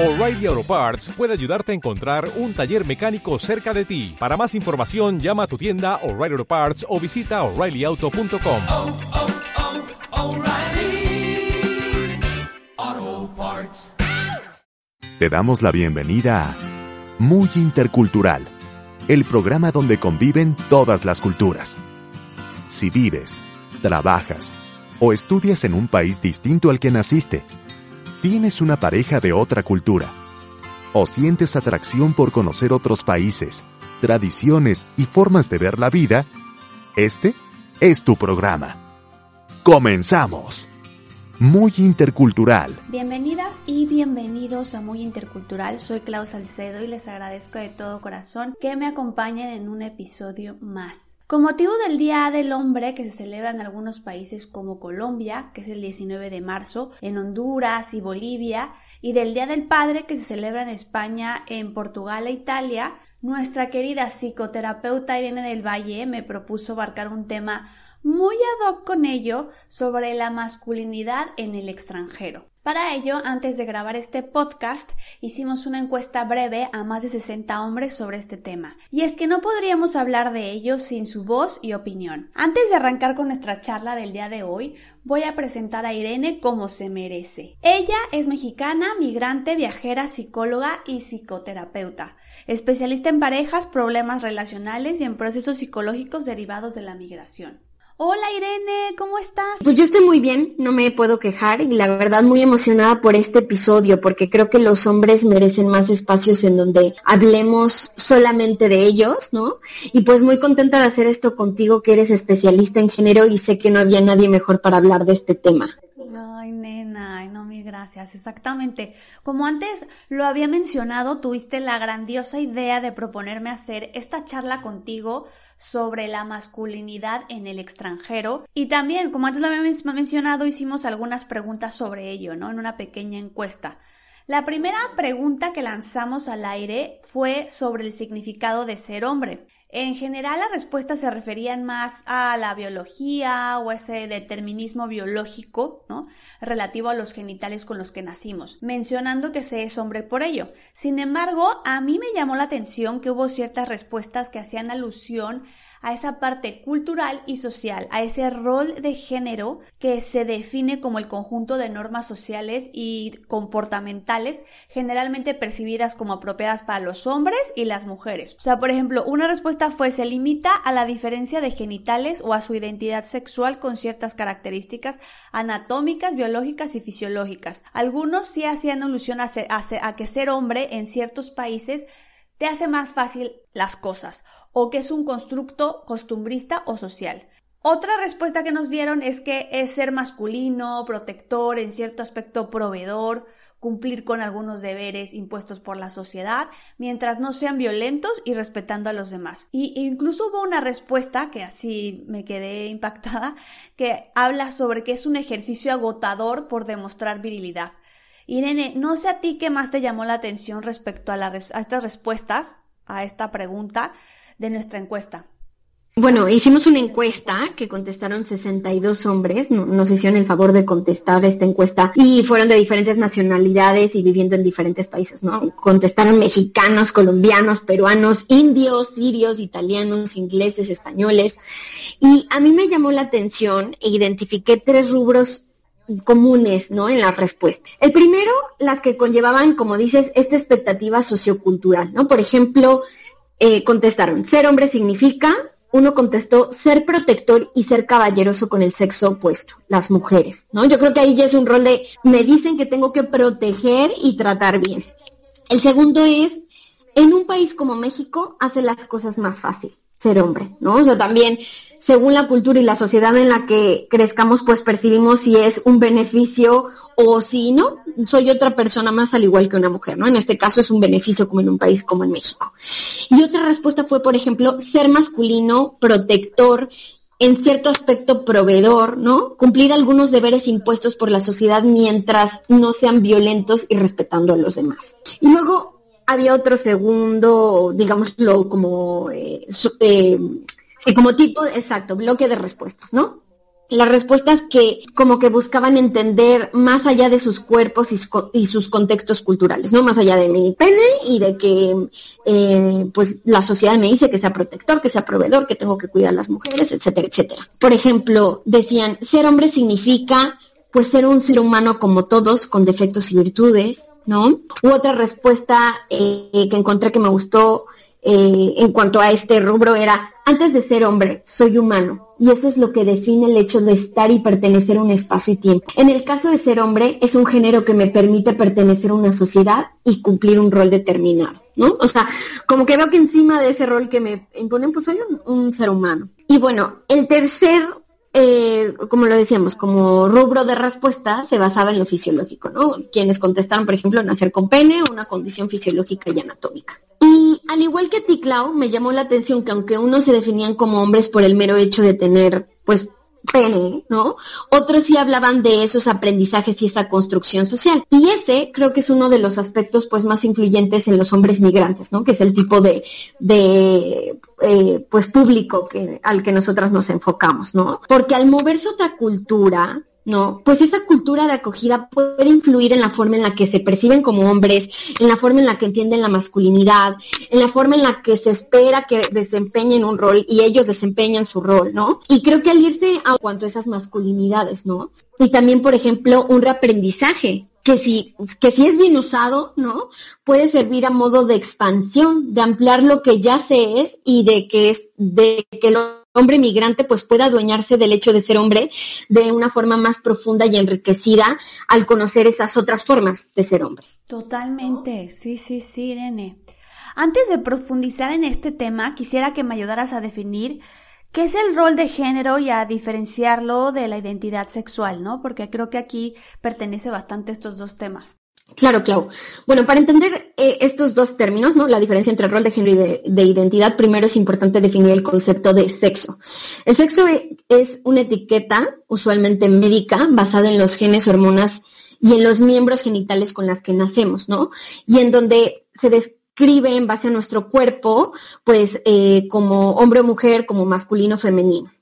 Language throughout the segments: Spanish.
O'Reilly Auto Parts puede ayudarte a encontrar un taller mecánico cerca de ti. Para más información, llama a tu tienda O'Reilly Auto Parts o visita oreillyauto.com. oh, oh, Parts. Te damos la bienvenida a Muy Intercultural, el programa donde conviven todas las culturas. Si vives, trabajas o estudias en un país distinto al que naciste, tienes una pareja de otra cultura o sientes atracción por conocer otros países, tradiciones y formas de ver la vida, este es tu programa. ¡Comenzamos! Muy Intercultural. Bienvenidas y bienvenidos a Muy Intercultural. Soy Clau Salcedo y les agradezco de todo corazón que me acompañen en un episodio más. Con motivo del Día del Hombre que se celebra en algunos países como Colombia, que es el 19 de marzo, en Honduras y Bolivia, y del Día del Padre que se celebra en España, en Portugal e Italia, nuestra querida psicoterapeuta Irene del Valle me propuso abarcar un tema muy ad hoc con ello sobre la masculinidad en el extranjero. Para ello, antes de grabar este podcast, hicimos una encuesta breve a más de 60 hombres sobre este tema. Y es que no podríamos hablar de ello sin su voz y opinión. Antes de arrancar con nuestra charla del día de hoy, voy a presentar a Irene como se merece. Ella es mexicana, migrante, viajera, psicóloga y psicoterapeuta, especialista en parejas, problemas relacionales y en procesos psicológicos derivados de la migración. Hola Irene, ¿cómo estás? Pues yo estoy muy bien, no me puedo quejar y la verdad muy emocionada por este episodio porque creo que los hombres merecen más espacios en donde hablemos solamente de ellos, ¿no? Y pues muy contenta de hacer esto contigo que eres especialista en género y sé que no había nadie mejor para hablar de este tema. Ay, nena, ay, no, mil gracias. Exactamente. Como antes lo había mencionado, tuviste la grandiosa idea de proponerme hacer esta charla contigo sobre la masculinidad en el extranjero y también, como antes lo había mencionado, hicimos algunas preguntas sobre ello, ¿no? En una pequeña encuesta. La primera pregunta que lanzamos al aire fue sobre el significado de ser hombre. En general las respuestas se referían más a la biología o ese determinismo biológico, ¿no? relativo a los genitales con los que nacimos, mencionando que se es hombre por ello. Sin embargo, a mí me llamó la atención que hubo ciertas respuestas que hacían alusión a esa parte cultural y social, a ese rol de género que se define como el conjunto de normas sociales y comportamentales generalmente percibidas como apropiadas para los hombres y las mujeres. O sea, por ejemplo, una respuesta fue se limita a la diferencia de genitales o a su identidad sexual con ciertas características anatómicas, biológicas y fisiológicas. Algunos sí hacían alusión a, que ser hombre en ciertos países te hace más fácil las cosas o que es un constructo costumbrista o social. Otra respuesta que nos dieron es que es ser masculino, protector, en cierto aspecto proveedor, cumplir con algunos deberes impuestos por la sociedad, mientras no sean violentos y respetando a los demás. Y incluso hubo una respuesta que así me quedé impactada, que habla sobre que es un ejercicio agotador por demostrar virilidad. Irene, no sé a ti qué más te llamó la atención respecto a, a estas respuestas, a esta pregunta de nuestra encuesta. Bueno, hicimos una encuesta que contestaron 62 hombres, nos hicieron el favor de contestar esta encuesta y fueron de diferentes nacionalidades y viviendo en diferentes países, ¿no? Contestaron mexicanos, colombianos, peruanos, indios, sirios, italianos, ingleses, españoles. Y a mí me llamó la atención e identifiqué tres rubros comunes, ¿no? En la respuesta. El primero, las que conllevaban, como dices, esta expectativa sociocultural, ¿no? Por ejemplo, eh, contestaron, ser hombre significa, uno contestó, ser protector y ser caballeroso con el sexo opuesto, las mujeres, ¿no? Yo creo que ahí ya es un rol de, me dicen que tengo que proteger y tratar bien. El segundo es, en un país como México, hace las cosas más fácil ser hombre, ¿no? O sea, también según la cultura y la sociedad en la que crezcamos, pues percibimos si es un beneficio o si no, soy otra persona más al igual que una mujer, ¿no? En este caso es un beneficio como en un país como en México. Y otra respuesta fue, por ejemplo, ser masculino, protector, en cierto aspecto proveedor, ¿no? Cumplir algunos deberes impuestos por la sociedad mientras no sean violentos y respetando a los demás. Y luego había otro segundo, digámoslo como, eh, eh, sí, como tipo, exacto, bloque de respuestas, ¿no? las respuestas que como que buscaban entender más allá de sus cuerpos y, sus contextos culturales, ¿no? Más allá de mi pene y de que eh, pues la sociedad me dice que sea protector, que sea proveedor, que tengo que cuidar a las mujeres, etcétera, etcétera. Por ejemplo, decían, ser hombre significa pues ser un ser humano como todos, con defectos y virtudes, ¿no? U otra respuesta eh, que encontré que me gustó eh, en cuanto a este rubro era, antes de ser hombre, soy humano. Y eso es lo que define el hecho de estar y pertenecer a un espacio y tiempo. En el caso de ser hombre, es un género que me permite pertenecer a una sociedad y cumplir un rol determinado, ¿no? O sea, como que veo que encima de ese rol que me imponen, pues soy un ser humano. Y bueno, el tercer eh, como lo decíamos, como rubro de respuesta se basaba en lo fisiológico, ¿no? Quienes contestaron, por ejemplo, nacer con pene, una condición fisiológica y anatómica. Y al igual que Ticlau, me llamó la atención que aunque unos se definían como hombres por el mero hecho de tener, pues, pene, ¿no? Otros sí hablaban de esos aprendizajes y esa construcción social. Y ese creo que es uno de los aspectos pues más influyentes en los hombres migrantes, ¿no? Que es el tipo de, de eh, pues público que, al que nosotras nos enfocamos, ¿no? Porque al moverse otra cultura, ¿no? Pues esa cultura de acogida puede influir en la forma en la que se perciben como hombres, en la forma en la que entienden la masculinidad, en la forma en la que se espera que desempeñen un rol y ellos desempeñan su rol, ¿no? Y creo que al irse a cuanto a esas masculinidades, ¿no? Y también, por ejemplo, un reaprendizaje, que si, que si es bien usado, ¿no? Puede servir a modo de expansión, de ampliar lo que ya se es y de que es, de que lo hombre migrante pues pueda adueñarse del hecho de ser hombre de una forma más profunda y enriquecida al conocer esas otras formas de ser hombre. Totalmente, sí, sí, sí, Irene. Antes de profundizar en este tema, quisiera que me ayudaras a definir qué es el rol de género y a diferenciarlo de la identidad sexual, ¿no? Porque creo que aquí pertenece bastante estos dos temas. Claro, Clau. Bueno, para entender eh, estos dos términos, ¿no? La diferencia entre rol de género y de, identidad, primero es importante definir el concepto de sexo. El sexo e, es una etiqueta, usualmente médica, basada en los genes, hormonas y en los miembros genitales con las que nacemos, ¿no? Y en donde se describe en base a nuestro cuerpo, pues, eh, como hombre o mujer, como masculino o femenino.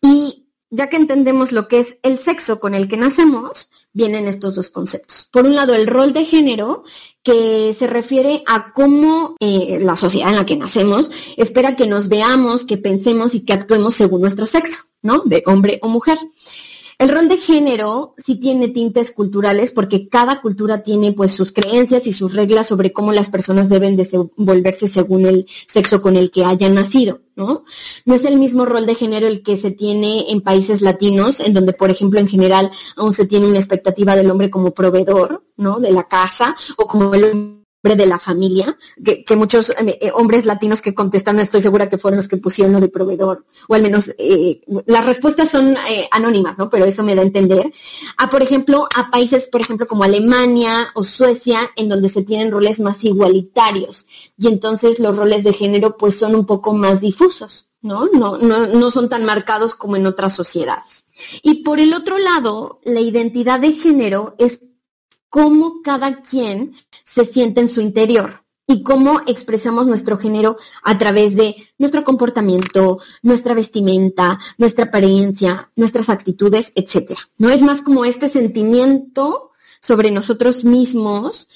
Y ya que entendemos lo que es el sexo con el que nacemos, vienen estos dos conceptos. Por un lado, el rol de género, que se refiere a cómo eh, la sociedad en la que nacemos espera que nos veamos, que pensemos y que actuemos según nuestro sexo, ¿no? De hombre o mujer. El rol de género sí tiene tintes culturales porque cada cultura tiene pues sus creencias y sus reglas sobre cómo las personas deben desenvolverse según el sexo con el que hayan nacido, ¿no? No es el mismo rol de género el que se tiene en países latinos, en donde, por ejemplo, en general aún se tiene una expectativa del hombre como proveedor, ¿no? De la casa o como el de la familia, que, muchos eh, eh, hombres latinos que contestaron, estoy segura que fueron los que pusieron lo de proveedor, o al menos eh, las respuestas son anónimas, ¿no? Pero eso me da a entender. A, por ejemplo, a países, por ejemplo, como Alemania o Suecia, en donde se tienen roles más igualitarios, y entonces los roles de género pues son un poco más difusos, ¿no? No, no, no son tan marcados como en otras sociedades. Y por el otro lado, la identidad de género es cómo cada quien se siente en su interior y cómo expresamos nuestro género a través de nuestro comportamiento, nuestra vestimenta, nuestra apariencia, nuestras actitudes, etc. No es más como este sentimiento sobre nosotros mismos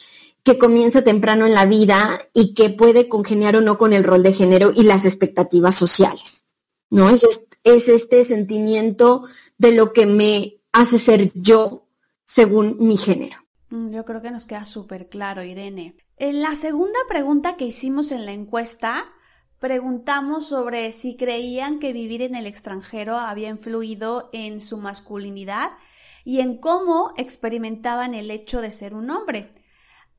que comienza temprano en la vida y que puede congeniar o no con el rol de género y las expectativas sociales. ¿No? Es, es este sentimiento de lo que me hace ser yo según mi género. Mm, yo creo que nos queda súper claro, Irene. En la segunda pregunta que hicimos en la encuesta, preguntamos sobre si creían que vivir en el extranjero había influido en su masculinidad y en cómo experimentaban el hecho de ser un hombre.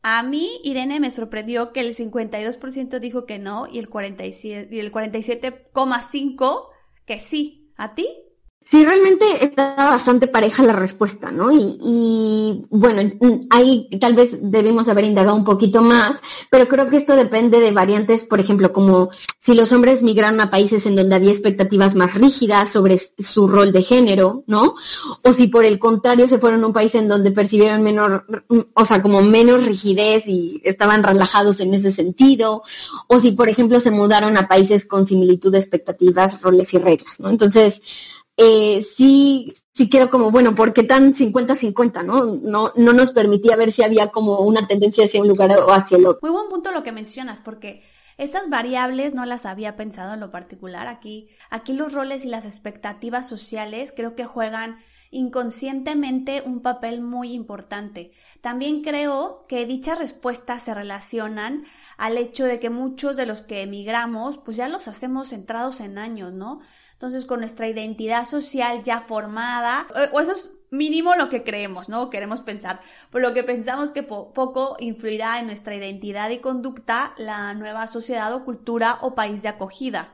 A mí, Irene, me sorprendió que el 52% dijo que no y el 47,5% que sí. ¿A ti? Sí, realmente está bastante pareja la respuesta, ¿no? Y, bueno, ahí tal vez debemos haber indagado un poquito más, pero creo que esto depende de variantes, por ejemplo, como si los hombres migraron a países en donde había expectativas más rígidas sobre su rol de género, ¿no? O si por el contrario se fueron a un país en donde percibieron menor, o sea, como menos rigidez y estaban relajados en ese sentido, o si, por ejemplo, se mudaron a países con similitud de expectativas, roles y reglas, ¿no? Entonces, eh, sí, sí quedó como, bueno, ¿por qué tan 50-50, no? no? No nos permitía ver si había como una tendencia hacia un lugar o hacia el otro. Muy buen punto lo que mencionas, porque esas variables no las había pensado en lo particular. Aquí, aquí los roles y las expectativas sociales creo que juegan inconscientemente un papel muy importante. También creo que dichas respuestas se relacionan al hecho de que muchos de los que emigramos, pues ya los hacemos centrados en años, ¿no? Entonces, con nuestra identidad social ya formada, eh, o eso es mínimo lo que creemos, ¿no? Queremos pensar, por lo que pensamos que poco influirá en nuestra identidad y conducta la nueva sociedad o cultura o país de acogida.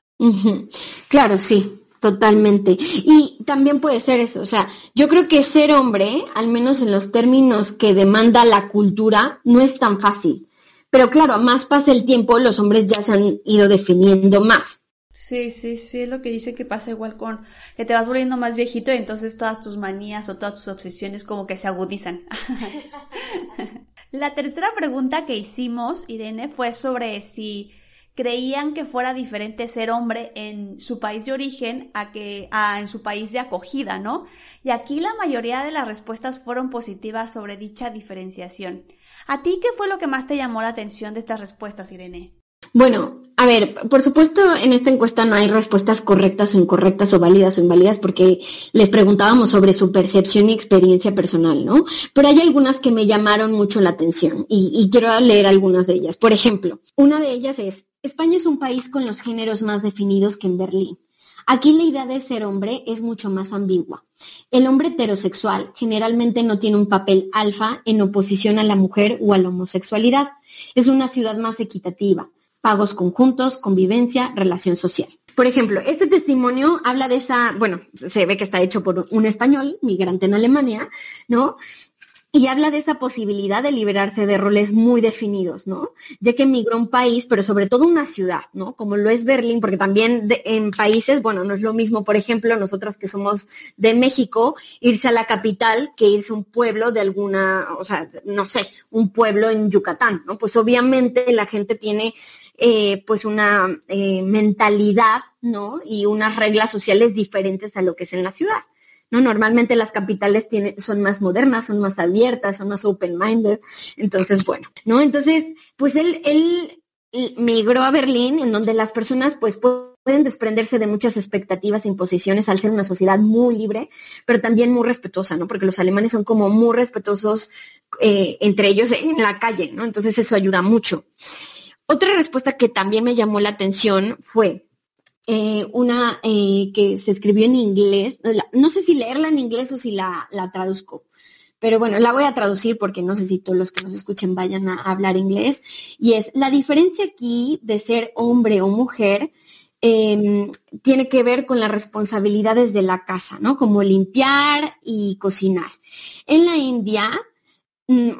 Claro, sí, Totalmente. Y también puede ser eso, o sea, yo creo que ser hombre, al menos en los términos que demanda la cultura, no es tan fácil. Pero claro, a más pasa el tiempo, los hombres ya se han ido definiendo más. Sí, sí, sí, es lo que dice que pasa igual con que te vas volviendo más viejito y entonces todas tus manías o todas tus obsesiones como que se agudizan. La tercera pregunta que hicimos, Irene, fue sobre si creían que fuera diferente ser hombre en su país de origen a que a, en su país de acogida, ¿no? Y aquí la mayoría de las respuestas fueron positivas sobre dicha diferenciación. ¿A ti qué fue lo que más te llamó la atención de estas respuestas, Irene? Bueno, a ver, por supuesto en esta encuesta no hay respuestas correctas o incorrectas o válidas o inválidas porque les preguntábamos sobre su percepción y experiencia personal, ¿no? Pero hay algunas que me llamaron mucho la atención y, y quiero leer algunas de ellas. Por ejemplo, una de ellas es, España es un país con los géneros más definidos que en Berlín. Aquí la idea de ser hombre es mucho más ambigua. El hombre heterosexual generalmente no tiene un papel alfa en oposición a la mujer o a la homosexualidad. Es una ciudad más equitativa, pagos conjuntos, convivencia, relación social. Por ejemplo, este testimonio habla de esa, bueno, se ve que está hecho por un español, migrante en Alemania, ¿no? y habla de esa posibilidad de liberarse de roles muy definidos, ¿no? Ya que emigró un país, pero sobre todo una ciudad, ¿no? Como lo es Berlín, porque también en países, bueno, no es lo mismo, por ejemplo, nosotras que somos de México, irse a la capital que irse a un pueblo de alguna, o sea, no sé, un pueblo en Yucatán, ¿no? Pues obviamente la gente tiene eh, pues una eh, mentalidad, ¿no? Y unas reglas sociales diferentes a lo que es en la ciudad. ¿no? Normalmente las capitales son más modernas, son más abiertas, son más open-minded. Entonces, bueno, ¿no? Entonces, pues él, él migró a Berlín, en donde las personas, pues, pueden desprenderse de muchas expectativas e imposiciones al ser una sociedad muy libre, pero también muy respetuosa, ¿no? Porque los alemanes son como muy respetuosos eh, entre ellos en la calle, ¿no? Entonces eso ayuda mucho. Otra respuesta que también me llamó la atención fue, eh, una eh, que se escribió en inglés, no sé si leerla en inglés o si la, traduzco, pero bueno, la voy a traducir porque no sé si todos los que nos escuchen vayan a hablar inglés, y es, la diferencia aquí de ser hombre o mujer em, tiene que ver con las responsabilidades de la casa, ¿no? Como limpiar y cocinar. En la India,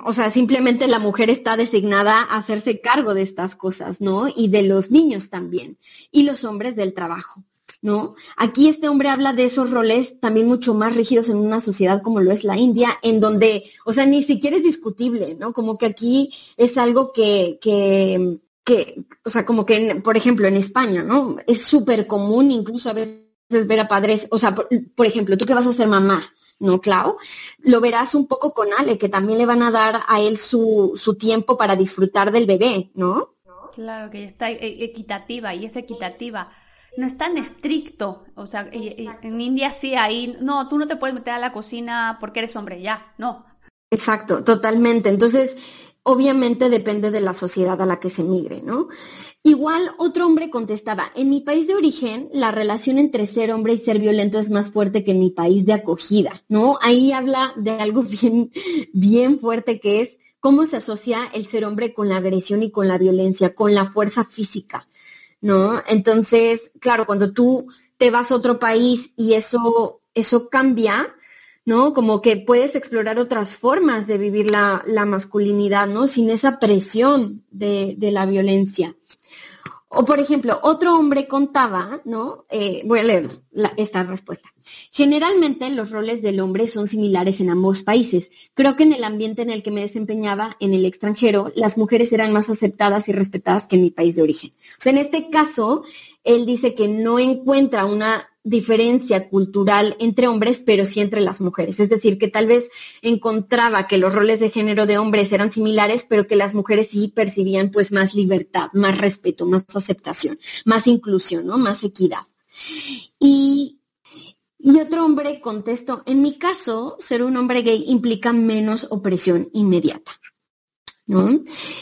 o sea, simplemente la mujer está designada a hacerse cargo de estas cosas, ¿no? Y de los niños también, y los hombres del trabajo, ¿no? Aquí este hombre habla de esos roles también mucho más rígidos en una sociedad como lo es la India, en donde, o sea, ni siquiera es discutible, ¿no? Como que aquí es algo que, que, que o sea, como que, por ejemplo, en España, ¿no? Es súper común incluso a veces ver a padres, o sea, por, por ejemplo, tú que vas a ser mamá, ¿no, Clau? Lo verás un poco con Ale, que también le van a dar a él su, su tiempo para disfrutar del bebé, ¿no? Claro, que está e, equitativa y es equitativa. No es tan estricto, o sea, en India sí, ahí, no, tú no te puedes meter a la cocina porque eres hombre, ya, no. Exacto, totalmente. Entonces, obviamente depende de la sociedad a la que se migre, ¿no? Igual otro hombre contestaba, en mi país de origen la relación entre ser hombre y ser violento es más fuerte que en mi país de acogida, ¿no? Ahí habla de algo bien, bien fuerte que es cómo se asocia el ser hombre con la agresión y con la violencia, con la fuerza física, ¿no? Entonces, claro, cuando tú te vas a otro país y eso, eso cambia, ¿no? Como que puedes explorar otras formas de vivir la, la masculinidad, ¿no? Sin esa presión de, de la violencia. O, por ejemplo, otro hombre contaba, ¿no? Eh, voy a leer esta respuesta. Generalmente los roles del hombre son similares en ambos países. Creo que en el ambiente en el que me desempeñaba en el extranjero, las mujeres eran más aceptadas y respetadas que en mi país de origen. O sea, en este caso, él dice que no encuentra una diferencia cultural entre hombres, pero sí entre las mujeres. Es decir, que tal vez encontraba que los roles de género de hombres eran similares, pero que las mujeres sí percibían pues más libertad, más respeto, más aceptación, más inclusión, ¿no? Más equidad. Y, y otro hombre contestó, en mi caso, ser un hombre gay implica menos opresión inmediata. ¿No?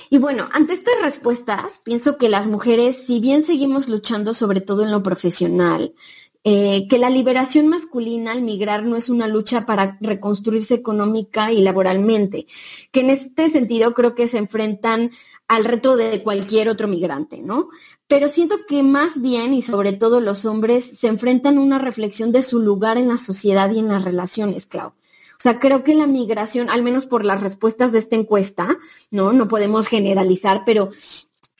Y bueno, ante estas respuestas, pienso que las mujeres, si bien seguimos luchando sobre todo en lo profesional, eh, que la liberación masculina al migrar no es una lucha para reconstruirse económica y laboralmente, que en este sentido creo que se enfrentan al reto de cualquier otro migrante, ¿no? Pero siento que más bien y sobre todo los hombres se enfrentan a una reflexión de su lugar en la sociedad y en las relaciones, Clau. O sea, creo que la migración, al menos por las respuestas de esta encuesta, ¿no? No podemos generalizar, pero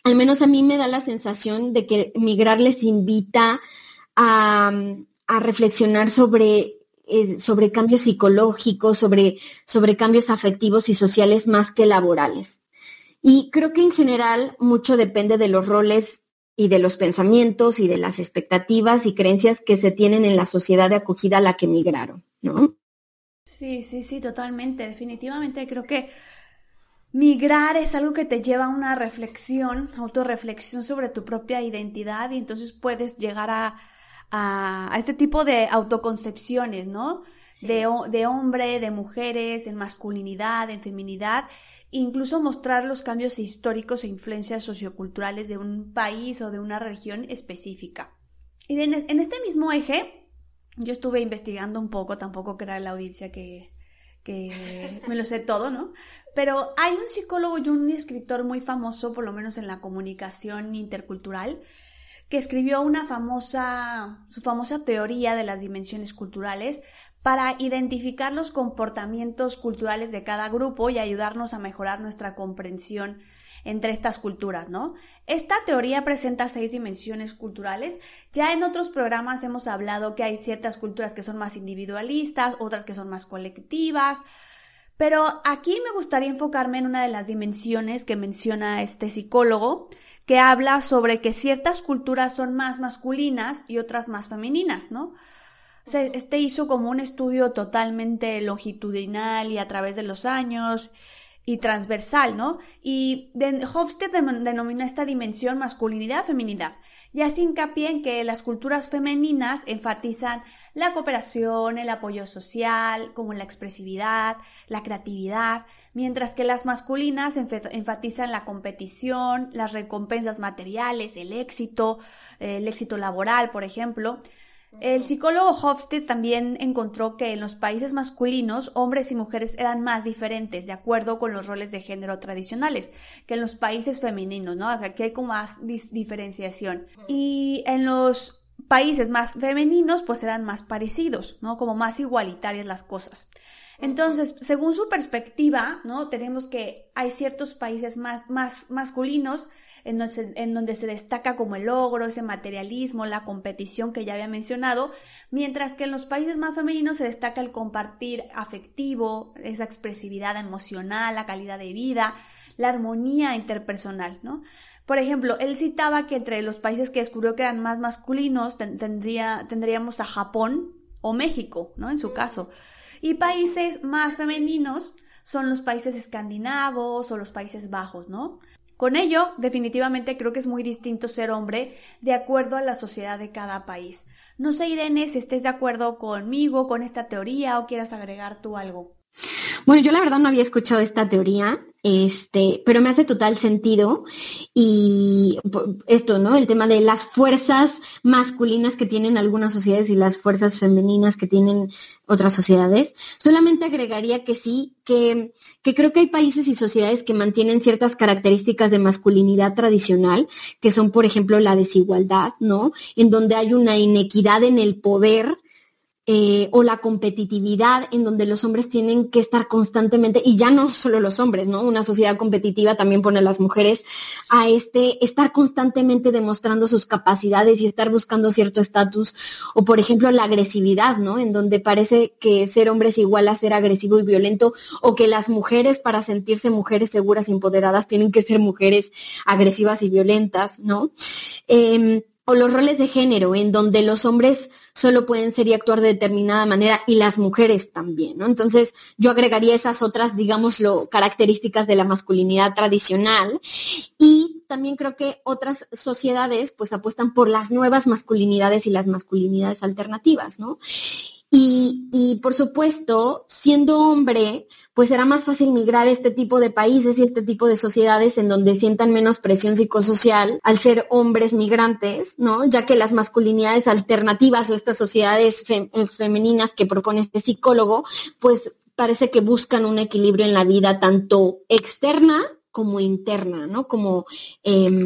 al menos a mí me da la sensación de que migrar les invita a, reflexionar sobre, eh, sobre cambios psicológicos, sobre, sobre cambios afectivos y sociales más que laborales. Y creo que en general mucho depende de los roles y de los pensamientos y de las expectativas y creencias que se tienen en la sociedad de acogida a la que migraron, ¿no? Sí, sí, sí, totalmente. Definitivamente creo que migrar es algo que te lleva a una reflexión, autorreflexión sobre tu propia identidad y entonces puedes llegar a, a, este tipo de autoconcepciones, ¿no? De, de, hombre, de mujeres, en masculinidad, en feminidad, incluso mostrar los cambios históricos e influencias socioculturales de un país o de una región específica. Y en, en este mismo eje, yo estuve investigando un poco, tampoco era la audiencia que, que me lo sé todo, ¿no? Pero hay un psicólogo y un escritor muy famoso, por lo menos en la comunicación intercultural, que escribió una famosa, su famosa teoría de las dimensiones culturales para identificar los comportamientos culturales de cada grupo y ayudarnos a mejorar nuestra comprensión entre estas culturas, ¿no? Esta teoría presenta seis dimensiones culturales. Ya en otros programas hemos hablado que hay ciertas culturas que son más individualistas, otras que son más colectivas, pero aquí me gustaría enfocarme en una de las dimensiones que menciona este psicólogo, que habla sobre que ciertas culturas son más masculinas y otras más femeninas, ¿no? O sea, este hizo como un estudio totalmente longitudinal y a través de los años y transversal, ¿no? Y Hofstede denomina esta dimensión masculinidad-feminidad y hace hincapié en que las culturas femeninas enfatizan la cooperación, el apoyo social, como la expresividad, la creatividad, mientras que las masculinas enfatizan la competición, las recompensas materiales, el éxito, el éxito laboral, por ejemplo. El psicólogo Hofstede también encontró que en los países masculinos hombres y mujeres eran más diferentes de acuerdo con los roles de género tradicionales que en los países femeninos, ¿no? Aquí hay como más diferenciación. Y en los países más femeninos pues eran más parecidos, ¿no? Como más igualitarias las cosas. Entonces, según su perspectiva, ¿no? Tenemos que hay ciertos países más, más masculinos en donde, se, en donde se destaca como el logro, ese materialismo, la competición que ya había mencionado, mientras que en los países más femeninos se destaca el compartir afectivo, esa expresividad emocional, la calidad de vida, la armonía interpersonal, ¿no? Por ejemplo, él citaba que entre los países que descubrió que eran más masculinos tendría, tendríamos a Japón o México, ¿no? En su caso. Y países más femeninos son los países escandinavos o los Países Bajos, ¿no? Con ello, definitivamente creo que es muy distinto ser hombre de acuerdo a la sociedad de cada país. No sé, Irene, si estés de acuerdo conmigo, con esta teoría o quieras agregar tú algo. Bueno, yo la verdad no había escuchado esta teoría este, pero me hace total sentido y esto, ¿no? El tema de las fuerzas masculinas que tienen algunas sociedades y las fuerzas femeninas que tienen otras sociedades. Solamente agregaría que sí, que, que creo que hay países y sociedades que mantienen ciertas características de masculinidad tradicional, que son, por ejemplo, la desigualdad, ¿no? En donde hay una inequidad en el poder, eh, o la competitividad en donde los hombres tienen que estar constantemente, y ya no solo los hombres, ¿no? Una sociedad competitiva también pone a las mujeres a este, estar constantemente demostrando sus capacidades y estar buscando cierto estatus, o por ejemplo la agresividad, ¿no? En donde parece que ser hombre es igual a ser agresivo y violento, o que las mujeres para sentirse mujeres seguras y empoderadas tienen que ser mujeres agresivas y violentas, ¿no? Em, o los roles de género, en donde los hombres solo pueden ser y actuar de determinada manera y las mujeres también, ¿no? Entonces, yo agregaría esas otras, digámoslo, características de la masculinidad tradicional y también creo que otras sociedades pues apuestan por las nuevas masculinidades y las masculinidades alternativas, ¿no? Y, y, por supuesto, siendo hombre, pues será más fácil migrar a este tipo de países y este tipo de sociedades en donde sientan menos presión psicosocial al ser hombres migrantes, ¿no? Ya que las masculinidades alternativas o estas sociedades eh, femeninas que propone este psicólogo, pues parece que buscan un equilibrio en la vida tanto externa como interna, ¿no? Como em,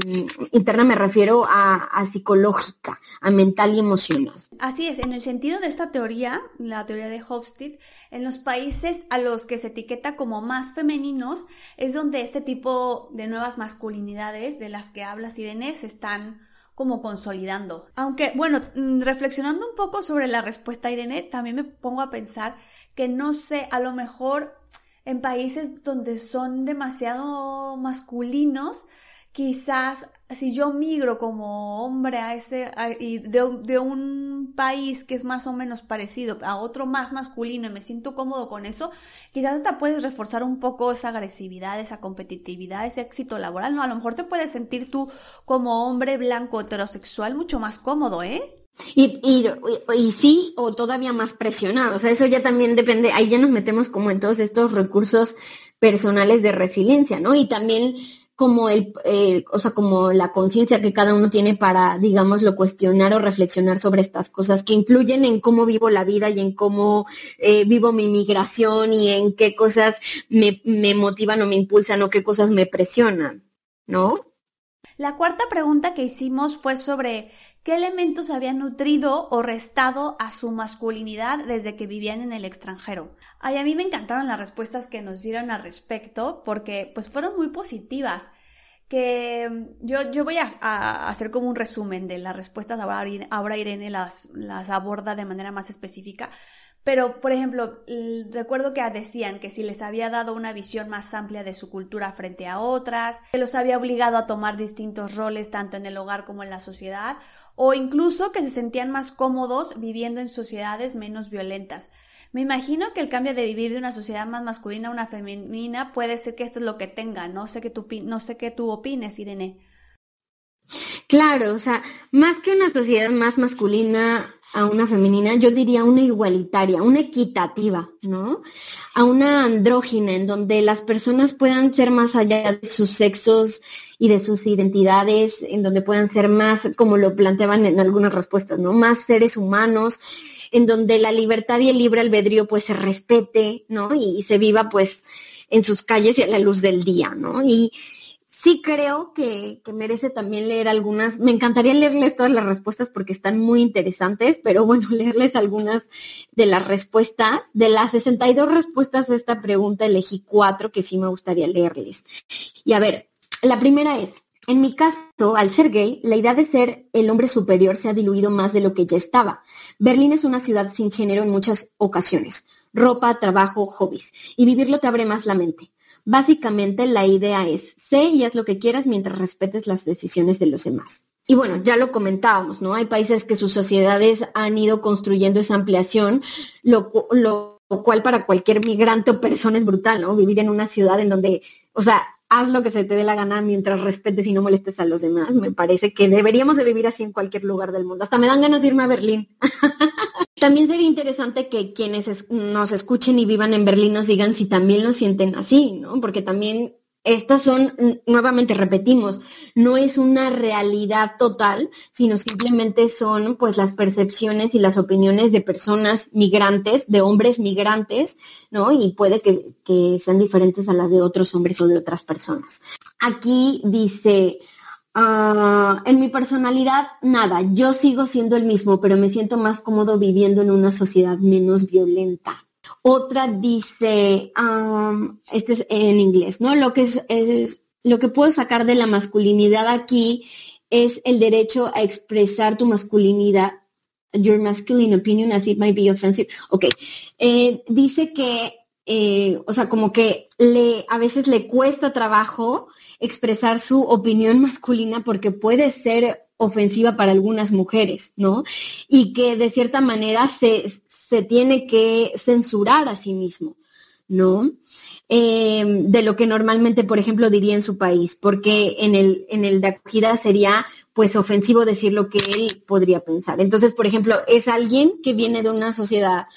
interna me refiero a, psicológica, a mental y emocional. Así es, en el sentido de esta teoría, la teoría de Hofstede, en los países a los que se etiqueta como más femeninos, es donde este tipo de nuevas masculinidades de las que habla Irene se están como consolidando. Aunque, bueno, mm, reflexionando un poco sobre la respuesta Irene, también me pongo a pensar que no sé, a lo mejor en países donde son demasiado masculinos, quizás si yo migro como hombre a ese y de, de, un país que es más o menos parecido a otro más masculino y me siento cómodo con eso, quizás hasta puedes reforzar un poco esa agresividad, esa competitividad, ese éxito laboral, ¿no? A lo mejor te puedes sentir tú como hombre blanco heterosexual mucho más cómodo, ¿eh? Y, y, sí, o todavía más presionado. O sea, eso ya también depende, ahí ya nos metemos como en todos estos recursos personales de resiliencia, ¿no? Y también como el, eh, o sea, como la conciencia que cada uno tiene para, digámoslo, cuestionar o reflexionar sobre estas cosas que influyen en cómo vivo la vida y en cómo eh, vivo mi migración y en qué cosas me, me motivan o me impulsan o qué cosas me presionan, ¿no? La cuarta pregunta que hicimos fue sobre ¿Qué elementos habían nutrido o restado a su masculinidad desde que vivían en el extranjero? A mí me encantaron las respuestas que nos dieron al respecto porque pues fueron muy positivas. Que mm, yo, yo voy a, hacer como un resumen de las respuestas, ahora, ahora Irene las, las aborda de manera más específica, pero, por ejemplo, recuerdo que decían que si les había dado una visión más amplia de su cultura frente a otras, que los había obligado a tomar distintos roles tanto en el hogar como en la sociedad, o incluso que se sentían más cómodos viviendo en sociedades menos violentas. Me imagino que el cambio de vivir de una sociedad más masculina a una femenina puede ser que esto es lo que tenga. No sé qué tú, no sé qué tú opines, Irene. Claro, o sea, más que una sociedad más masculina a una femenina, yo diría una igualitaria, una equitativa, ¿no? A una andrógina, en donde las personas puedan ser más allá de sus sexos y de sus identidades, en donde puedan ser más, como lo planteaban en algunas respuestas, ¿no? Más seres humanos, en donde la libertad y el libre albedrío pues se respete, ¿no? Y, y se viva pues en sus calles y a la luz del día, ¿no? Y, sí creo que, merece también leer algunas. Me encantaría leerles todas las respuestas porque están muy interesantes, pero bueno, leerles algunas de las respuestas. De las 62 respuestas a esta pregunta elegí cuatro que sí me gustaría leerles. Y a ver, la primera es, en mi caso, al ser gay, la idea de ser el hombre superior se ha diluido más de lo que ya estaba. Berlín es una ciudad sin género en muchas ocasiones. Ropa, trabajo, hobbies. Y vivirlo te abre más la mente. Básicamente la idea es, sé y haz lo que quieras mientras respetes las decisiones de los demás. Y bueno, ya lo comentábamos, ¿no? Hay países que sus sociedades han ido construyendo esa ampliación, lo, lo cual para cualquier migrante o persona es brutal, ¿no? Vivir en una ciudad en donde, o sea, haz lo que se te dé la gana mientras respetes y no molestes a los demás. Me parece que deberíamos de vivir así en cualquier lugar del mundo. Hasta me dan ganas de irme a Berlín. también sería interesante que quienes nos escuchen y vivan en Berlín nos digan si también lo sienten así, ¿no? Porque también estas son, nuevamente repetimos, no es una realidad total, sino simplemente son pues las percepciones y las opiniones de personas migrantes, de hombres migrantes, ¿no? Y puede que, sean diferentes a las de otros hombres o de otras personas. Aquí dice, Uh, en mi personalidad, nada, yo sigo siendo el mismo, pero me siento más cómodo viviendo en una sociedad menos violenta. Otra dice, um, este es en inglés, ¿no? Lo que es, lo que puedo sacar de la masculinidad aquí es el derecho a expresar tu masculinidad, your masculine opinion as it might be offensive. Ok, eh, dice que, eh, o sea, como que le, a veces le cuesta trabajo expresar su opinión masculina porque puede ser ofensiva para algunas mujeres, ¿no? Y que de cierta manera se, se tiene que censurar a sí mismo, ¿no? Eh, de lo que normalmente, por ejemplo, diría en su país, porque en el, en el de acogida sería pues ofensivo decir lo que él podría pensar. Entonces, por ejemplo, es alguien que viene de una sociedad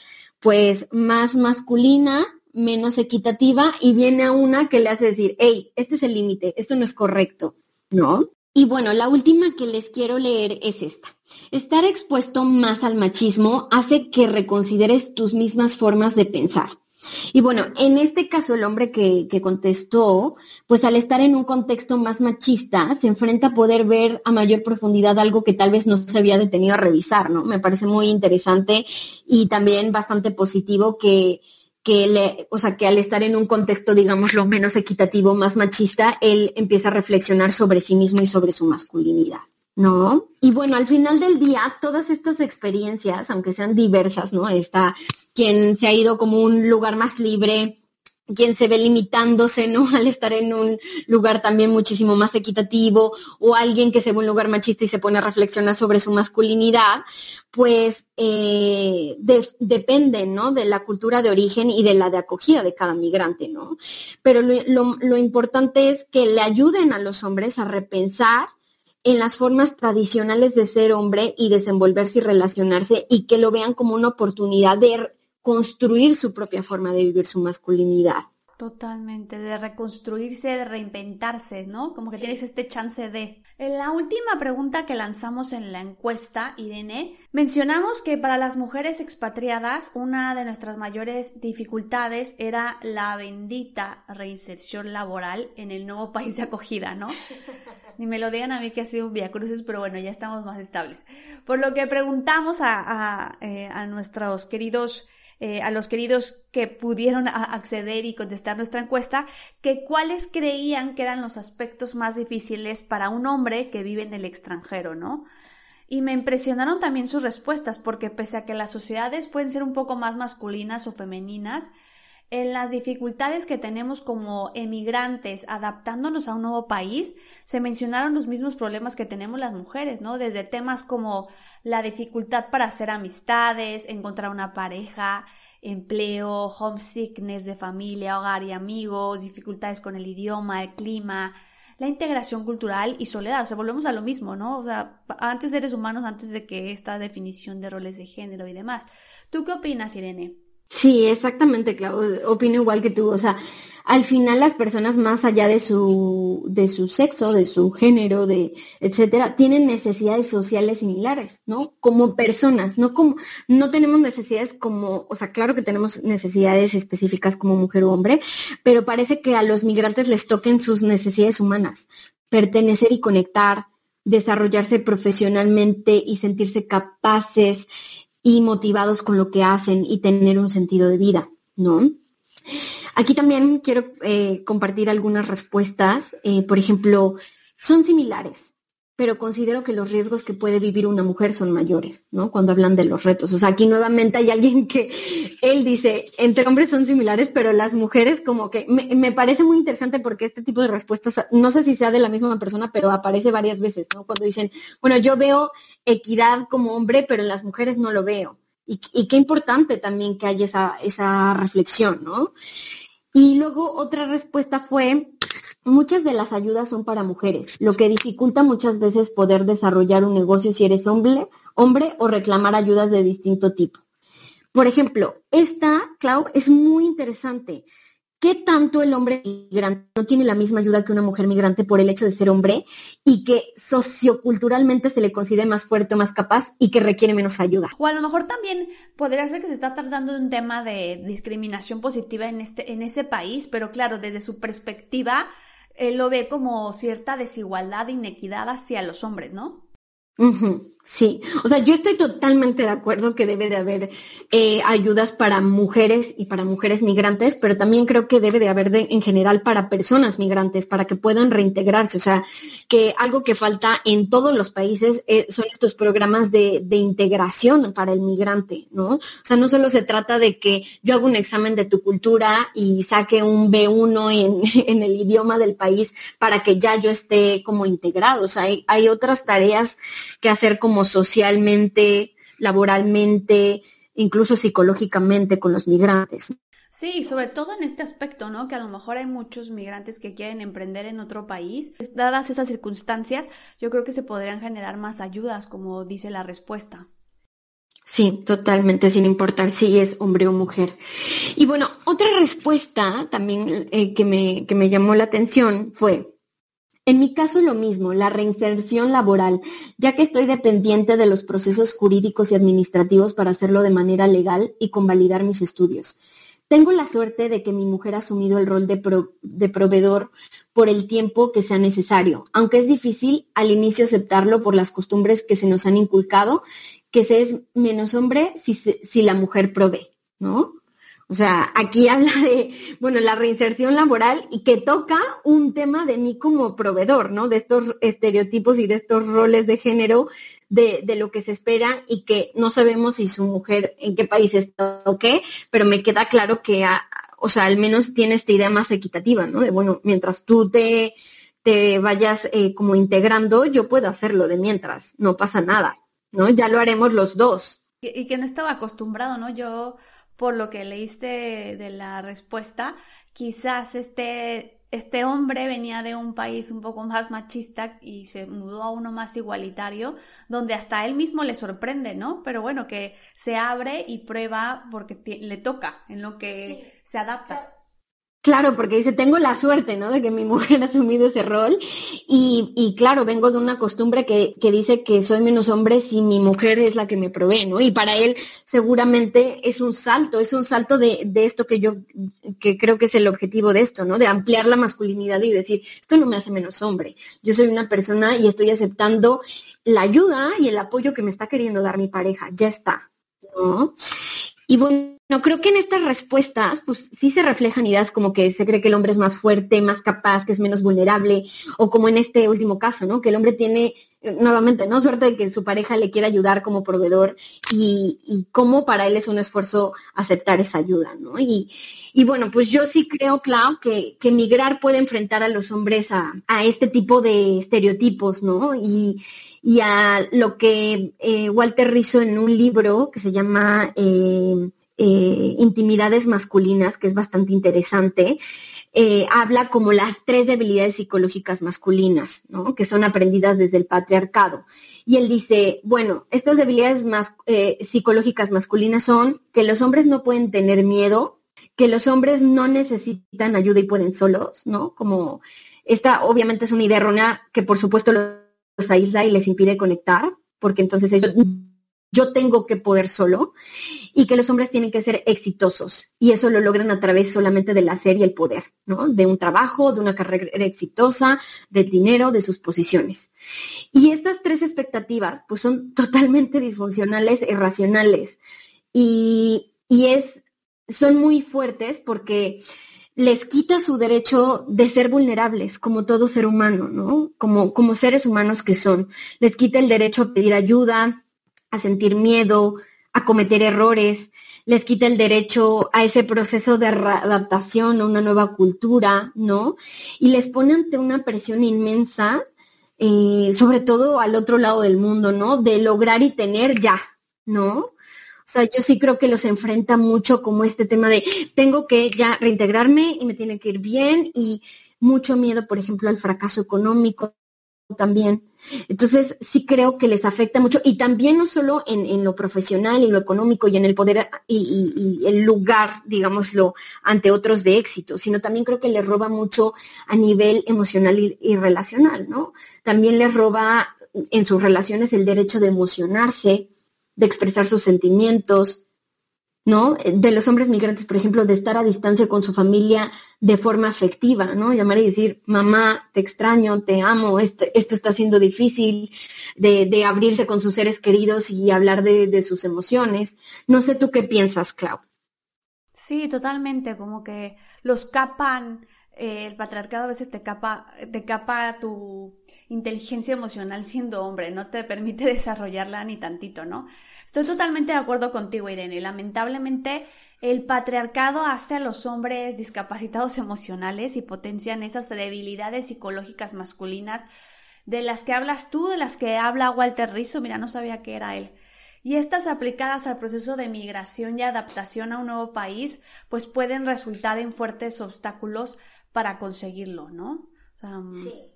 pues más masculina, menos equitativa y viene a una que le hace decir, hey, este es el límite, esto no es correcto, ¿no? Y bueno, la última que les quiero leer es esta. Estar expuesto más al machismo hace que reconsideres tus mismas formas de pensar. Y bueno, en este caso el hombre que, que, contestó, pues al estar en un contexto más machista, se enfrenta a poder ver a mayor profundidad algo que tal vez no se había detenido a revisar, ¿no? Me parece muy interesante y también bastante positivo que, que le, o sea, que al estar en un contexto, digamos, lo menos equitativo, más machista, él empieza a reflexionar sobre sí mismo y sobre su masculinidad. ¿no? Y bueno, al final del día, todas estas experiencias, aunque sean diversas, ¿no? Está quien se ha ido como un lugar más libre, quien se ve limitándose, ¿no? Al estar en un lugar también muchísimo más equitativo, o alguien que se ve un lugar machista y se pone a reflexionar sobre su masculinidad, pues eh, de, dependen, ¿no? De la cultura de origen y de la de acogida de cada migrante, ¿no? Pero lo importante es que le ayuden a los hombres a repensar en las formas tradicionales de ser hombre y desenvolverse y relacionarse y que lo vean como una oportunidad de construir su propia forma de vivir su masculinidad. Totalmente, de reconstruirse, de reinventarse, ¿no? Como que tienes este chance de. En la última pregunta que lanzamos en la encuesta, Irene, mencionamos que para las mujeres expatriadas una de nuestras mayores dificultades era la bendita reinserción laboral en el nuevo país de acogida, ¿no? Ni me lo digan a mí que ha sido un via crucis, pero bueno, ya estamos más estables. Por lo que preguntamos a, a, eh, a nuestros queridos eh, a los queridos que pudieron acceder y contestar nuestra encuesta, que cuáles creían que eran los aspectos más difíciles para un hombre que vive en el extranjero, ¿no? Y me impresionaron también sus respuestas, porque pese a que las sociedades pueden ser un poco más masculinas o femeninas, en las dificultades que tenemos como emigrantes adaptándonos a un nuevo país, se mencionaron los mismos problemas que tenemos las mujeres, ¿no? Desde temas como la dificultad para hacer amistades, encontrar una pareja, empleo, homesickness de familia, hogar y amigos, dificultades con el idioma, el clima, la integración cultural y soledad. O sea, volvemos a lo mismo, ¿no? O sea, antes de seres humanos, antes de que esta definición de roles de género y demás. ¿Tú qué opinas, Irene? Sí, exactamente, claro. Opino igual que tú. O sea, al final las personas más allá de su, de su sexo, de su género, de etcétera, tienen necesidades sociales similares, ¿no? Como personas, no como, no tenemos necesidades como, o sea, claro que tenemos necesidades específicas como mujer o hombre, pero parece que a los migrantes les toquen sus necesidades humanas, pertenecer y conectar, desarrollarse profesionalmente y sentirse capaces y motivados con lo que hacen y tener un sentido de vida, ¿no? Aquí también quiero eh, compartir algunas respuestas. Eh, por ejemplo, son similares, pero considero que los riesgos que puede vivir una mujer son mayores, ¿no? Cuando hablan de los retos. O sea, aquí nuevamente hay alguien que él dice, entre hombres son similares, pero las mujeres como que me, parece muy interesante porque este tipo de respuestas, no sé si sea de la misma persona, pero aparece varias veces, ¿no? Cuando dicen, bueno, yo veo equidad como hombre, pero en las mujeres no lo veo. Y, y qué importante también que haya esa, esa reflexión, ¿no? Y luego otra respuesta fue, Muchas de las ayudas son para mujeres, lo que dificulta muchas veces poder desarrollar un negocio si eres hombre, hombre o reclamar ayudas de distinto tipo. Por ejemplo, esta, Clau, es muy interesante. ¿Qué tanto el hombre migrante no tiene la misma ayuda que una mujer migrante por el hecho de ser hombre y que socioculturalmente se le considere más fuerte o más capaz y que requiere menos ayuda? O a lo mejor también podría ser que se está tratando de un tema de discriminación positiva en, este, en ese país, pero claro, desde su perspectiva, él lo ve como cierta desigualdad, inequidad hacia los hombres, ¿no? Sí, o sea, yo estoy totalmente de acuerdo que debe de haber eh, ayudas para mujeres y para mujeres migrantes, pero también creo que debe de haber de, en general para personas migrantes, para que puedan reintegrarse. O sea, que algo que falta en todos los países eh, son estos programas de, integración para el migrante, ¿no? O sea, no solo se trata de que yo haga un examen de tu cultura y saque un B1 en, el idioma del país para que ya yo esté como integrado. O sea, hay otras tareas que hacer como socialmente, laboralmente, incluso psicológicamente con los migrantes. Sí, sobre todo en este aspecto, ¿no? Que a lo mejor hay muchos migrantes que quieren emprender en otro país. Dadas esas circunstancias, yo creo que se podrían generar más ayudas, como dice la respuesta. Sí, totalmente, sin importar si es hombre o mujer. Y bueno, otra respuesta también eh, que, me, que me llamó la atención fue, en mi caso lo mismo, la reinserción laboral, ya que estoy dependiente de los procesos jurídicos y administrativos para hacerlo de manera legal y convalidar mis estudios. Tengo la suerte de que mi mujer ha asumido el rol de, pro, de, proveedor por el tiempo que sea necesario, aunque es difícil al inicio aceptarlo por las costumbres que se nos han inculcado, que se es menos hombre si, si la mujer provee, ¿no? O sea, aquí habla de, bueno, la reinserción laboral y que toca un tema de mí como proveedor, ¿no? De estos estereotipos y de estos roles de género, de, de lo que se espera y que no sabemos si su mujer en qué país está o qué, pero me queda claro que, a, o sea, al menos tiene esta idea más equitativa, ¿no? De, bueno, mientras tú te, te vayas eh, como integrando, yo puedo hacerlo de mientras, no pasa nada, ¿no? Ya lo haremos los dos. Y, y que no estaba acostumbrado, ¿no? Yo por lo que leíste de la respuesta, quizás este, este hombre venía de un país un poco más machista y se mudó a uno más igualitario, donde hasta él mismo le sorprende, ¿no? Pero bueno, que se abre y prueba porque le toca, en lo que sí. se adapta. Claro, porque dice, tengo la suerte, ¿no? De que mi mujer ha asumido ese rol. Y, y claro, vengo de una costumbre que, que, dice que soy menos hombre si mi mujer es la que me provee, ¿no? Y para él seguramente es un salto, es un salto de, de esto que yo, que creo que es el objetivo de esto, ¿no? De ampliar la masculinidad y decir, esto no me hace menos hombre. Yo soy una persona y estoy aceptando la ayuda y el apoyo que me está queriendo dar mi pareja. Ya está, ¿no? Y bueno, no, creo que en estas respuestas, pues sí se reflejan ideas como que se cree que el hombre es más fuerte, más capaz, que es menos vulnerable, o como en este último caso, ¿no? Que el hombre tiene, nuevamente, ¿no? Suerte de que su pareja le quiera ayudar como proveedor y, y cómo para él es un esfuerzo aceptar esa ayuda, ¿no? Y, y bueno, pues yo sí creo, Clau, que, que migrar puede enfrentar a los hombres a, a este tipo de estereotipos, ¿no? Y, y a lo que eh, Walter Rizzo en un libro que se llama eh, eh, Intimidades Masculinas, que es bastante interesante, eh, habla como las tres debilidades psicológicas masculinas, ¿no? que son aprendidas desde el patriarcado. Y él dice, bueno, estas debilidades eh, psicológicas masculinas son que los hombres no pueden tener miedo, que los hombres no necesitan ayuda y pueden solos, ¿no? Como esta obviamente es una idea errónea que por supuesto los aísla y les impide conectar, porque entonces ellos, yo tengo que poder solo, y que los hombres tienen que ser exitosos, y eso lo logran a través solamente del hacer y el poder, ¿no? De un trabajo, de una carrera exitosa, del dinero, de sus posiciones. Y estas tres expectativas, pues son totalmente disfuncionales, irracionales, y, y es, son muy fuertes porque les quita su derecho de ser vulnerables, como todo ser humano, ¿no? Como, como seres humanos que son. Les quita el derecho a pedir ayuda, a sentir miedo, a cometer errores, les quita el derecho a ese proceso de adaptación a una nueva cultura, ¿no? Y les pone ante una presión inmensa, eh, sobre todo al otro lado del mundo, ¿no? De lograr y tener ya, ¿no? O sea, yo sí creo que los enfrenta mucho como este tema de tengo que ya reintegrarme y me tiene que ir bien y mucho miedo, por ejemplo, al fracaso económico también. Entonces, sí creo que les afecta mucho y también no solo en, en lo profesional y lo económico y en el poder y, el lugar, digámoslo, ante otros de éxito, sino también creo que les roba mucho a nivel emocional y relacional, ¿no? También les roba en sus relaciones el derecho de emocionarse, de expresar sus sentimientos, ¿no? De los hombres migrantes, por ejemplo, de estar a distancia con su familia de forma afectiva, ¿no? Llamar y decir, mamá, te extraño, te amo, este, esto está siendo difícil, de, de, abrirse con sus seres queridos y hablar de, de sus emociones. No sé tú qué piensas, Clau. Sí, totalmente, como que los capan, eh, el patriarcado a veces te capa, te capa tu inteligencia emocional siendo hombre, no te permite desarrollarla ni tantito, ¿no? Estoy totalmente de acuerdo contigo, Irene. Lamentablemente, el patriarcado hace a los hombres discapacitados emocionales y potencian esas debilidades psicológicas masculinas de las que hablas tú, de las que habla Walter Rizzo, mira, no sabía que era él. Y estas aplicadas al proceso de migración y adaptación a un nuevo país, pues pueden resultar en fuertes obstáculos para conseguirlo, ¿no? Mm, sí.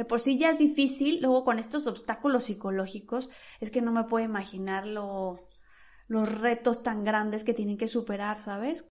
De por sí ya es difícil, luego con estos obstáculos psicológicos, es que no me puedo imaginar lo, los retos tan grandes que tienen que superar, ¿sabes?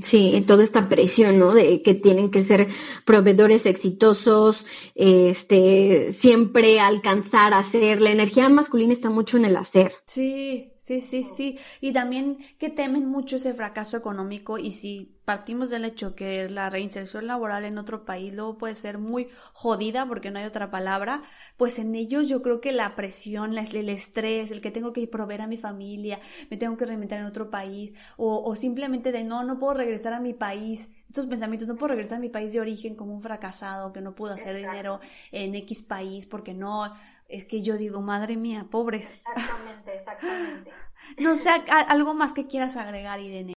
Sí, toda esta presión, ¿no? De que tienen que ser proveedores exitosos, este, siempre alcanzar a hacer. La energía masculina está mucho en el hacer. Sí, Sí, sí, sí. Y también que temen mucho ese fracaso económico y si partimos del hecho que la reinserción laboral en otro país luego puede ser muy jodida porque no hay otra palabra, pues en ellos yo creo que la presión, el estrés, el que tengo que proveer a mi familia, me tengo que reinventar en otro país o, o simplemente de no, no puedo regresar a mi país estos pensamientos, no puedo regresar a mi país de origen como un fracasado, que no puedo hacer dinero en X país porque no, es que yo digo, madre mía, pobres. Exactamente, exactamente. no sé, algo más que quieras agregar, Irene.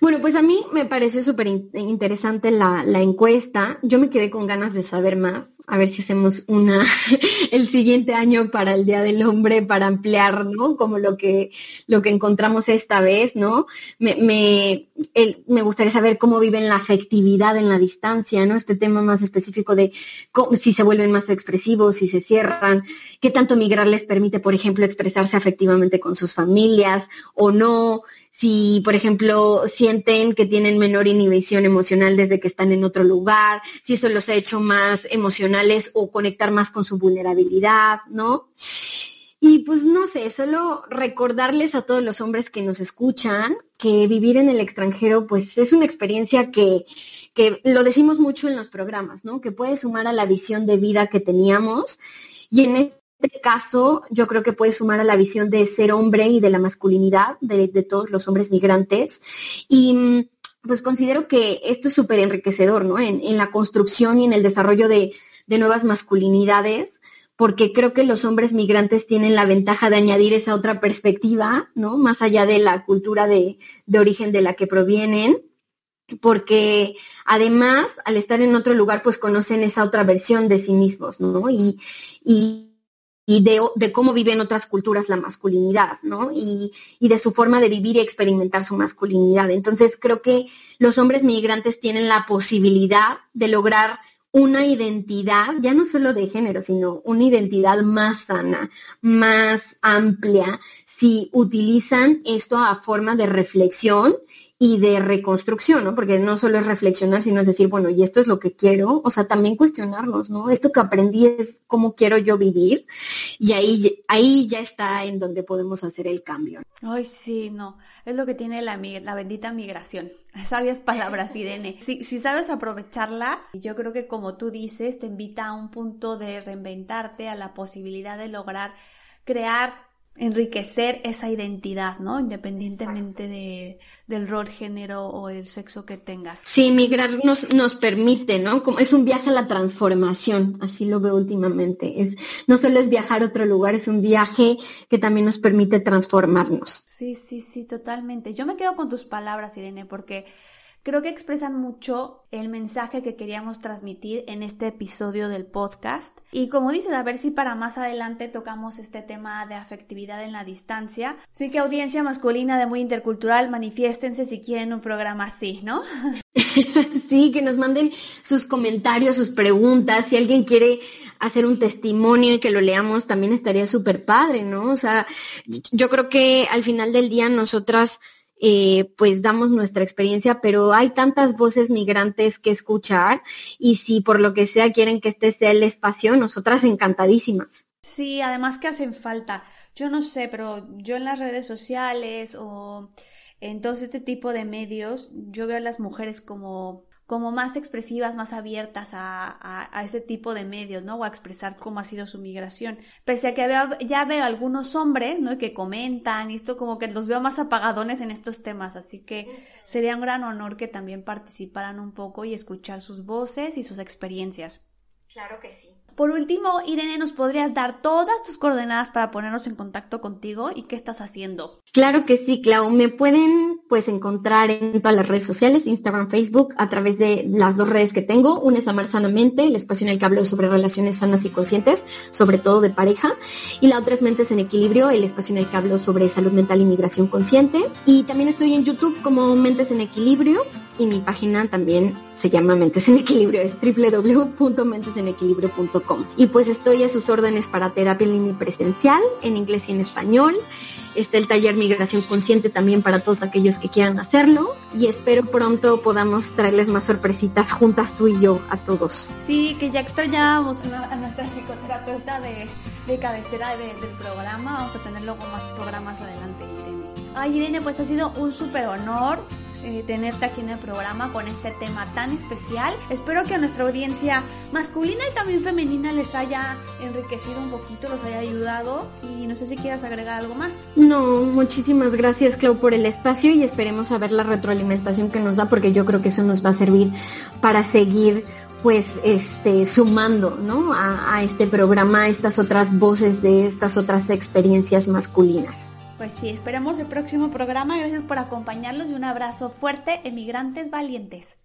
Bueno, pues a mí me pareció súper interesante la, la, encuesta. Yo me quedé con ganas de saber más. A ver si hacemos una el siguiente año para el Día del Hombre para ampliar, ¿no? Como lo que, lo que encontramos esta vez, ¿no? Me, me, me gustaría saber cómo viven la afectividad en la distancia, ¿no? Este tema más específico de cómo, si se vuelven más expresivos, si se cierran, qué tanto migrar les permite, por ejemplo, expresarse afectivamente con sus familias o no, si, por ejemplo, sienten que tienen menor inhibición emocional desde que están en otro lugar, si eso los ha hecho más emocionales o conectar más con su vulnerabilidad, ¿no? Y pues no sé, solo recordarles a todos los hombres que nos escuchan que vivir en el extranjero pues es una experiencia que, que lo decimos mucho en los programas, ¿no? Que puede sumar a la visión de vida que teníamos y en este caso, yo creo que puede sumar a la visión de ser hombre y de la masculinidad de, todos los hombres migrantes. Y pues considero que esto es súper enriquecedor, ¿no? En, la construcción y en el desarrollo de, nuevas masculinidades, porque creo que los hombres migrantes tienen la ventaja de añadir esa otra perspectiva, ¿no? Más allá de la cultura de, origen de la que provienen porque además al estar en otro lugar pues conocen esa otra versión de sí mismos, ¿no? Y, y, y de, de, cómo viven otras culturas la masculinidad, ¿no? Y, y, de su forma de vivir y experimentar su masculinidad. Entonces, creo que los hombres migrantes tienen la posibilidad de lograr una identidad, ya no solo de género, sino una identidad más sana, más amplia, si utilizan esto a forma de reflexión y de reconstrucción, ¿no? Porque no solo es reflexionar, sino es decir, bueno, y esto es lo que quiero, o sea, también cuestionarnos, ¿no? Esto que aprendí es cómo quiero yo vivir y ahí, ahí ya está en donde podemos hacer el cambio. Ay, sí, no, es lo que tiene la, la bendita migración. Sabias palabras, Irene. Si, si sabes aprovecharla, yo creo que como tú dices, te invita a un punto de reinventarte, a la posibilidad de lograr crear enriquecer esa identidad, ¿no? Independientemente de, del rol, género o el sexo que tengas. Sí, migrar nos, nos permite, ¿no? Como es un viaje a la transformación, así lo veo últimamente. Es, no solo es viajar a otro lugar, es un viaje que también nos permite transformarnos. Sí, sí, sí, totalmente. Yo me quedo con tus palabras, Irene, porque creo que expresan mucho el mensaje que queríamos transmitir en este episodio del podcast. Y como dices, a ver si para más adelante tocamos este tema de afectividad en la distancia. Así que audiencia masculina de muy intercultural, manifiéstense si quieren un programa así, ¿no? sí, que nos manden sus comentarios, sus preguntas, si alguien quiere hacer un testimonio y que lo leamos también estaría súper padre, ¿no? O sea, yo creo que al final del día nosotras eh, pues damos nuestra experiencia, pero hay tantas voces migrantes que escuchar y si por lo que sea quieren que este sea el espacio, nosotras encantadísimas. Sí, además que hacen falta. Yo no sé, pero yo en las redes sociales o en todo este tipo de medios, yo veo a las mujeres como como más expresivas, más abiertas a, a, a, ese tipo de medios, ¿no? O a expresar cómo ha sido su migración. Pese a que veo, ya veo algunos hombres, ¿no? Que comentan y esto como que los veo más apagadones en estos temas, así que sería un gran honor que también participaran un poco y escuchar sus voces y sus experiencias. Claro que sí. Por último, Irene, ¿nos podrías dar todas tus coordenadas para ponernos en contacto contigo y qué estás haciendo? Claro que sí, Clau. Me pueden pues encontrar en todas las redes sociales, Instagram, Facebook, a través de las dos redes que tengo. Una es Amar Sanamente, el espacio en el que hablo sobre relaciones sanas y conscientes, sobre todo de pareja. Y la otra es Mentes en Equilibrio, el espacio en el que hablo sobre salud mental y migración consciente. Y también estoy en YouTube como Mentes en Equilibrio y mi página también se llama Mentes en Equilibrio, es www.mentesenequilibrio.com. Y pues estoy a sus órdenes para terapia en línea presencial, en inglés y en español. Está el taller Migración Consciente también para todos aquellos que quieran hacerlo. Y espero pronto podamos traerles más sorpresitas juntas tú y yo a todos. Sí, que ya extrañábamos a nuestra psicoterapeuta de, de cabecera de, del programa. Vamos a tener luego más programas adelante, Irene. Ay, Irene, pues ha sido un súper honor eh, tenerte aquí en el programa con este tema tan especial. Espero que a nuestra audiencia masculina y también femenina les haya enriquecido un poquito, los haya ayudado y no sé si quieras agregar algo más. No, muchísimas gracias Clau por el espacio y esperemos a ver la retroalimentación que nos da porque yo creo que eso nos va a servir para seguir pues este sumando ¿no? a, a este programa estas otras voces de estas otras experiencias masculinas. Pues sí, esperamos el próximo programa. Gracias por acompañarlos y un abrazo fuerte, emigrantes valientes.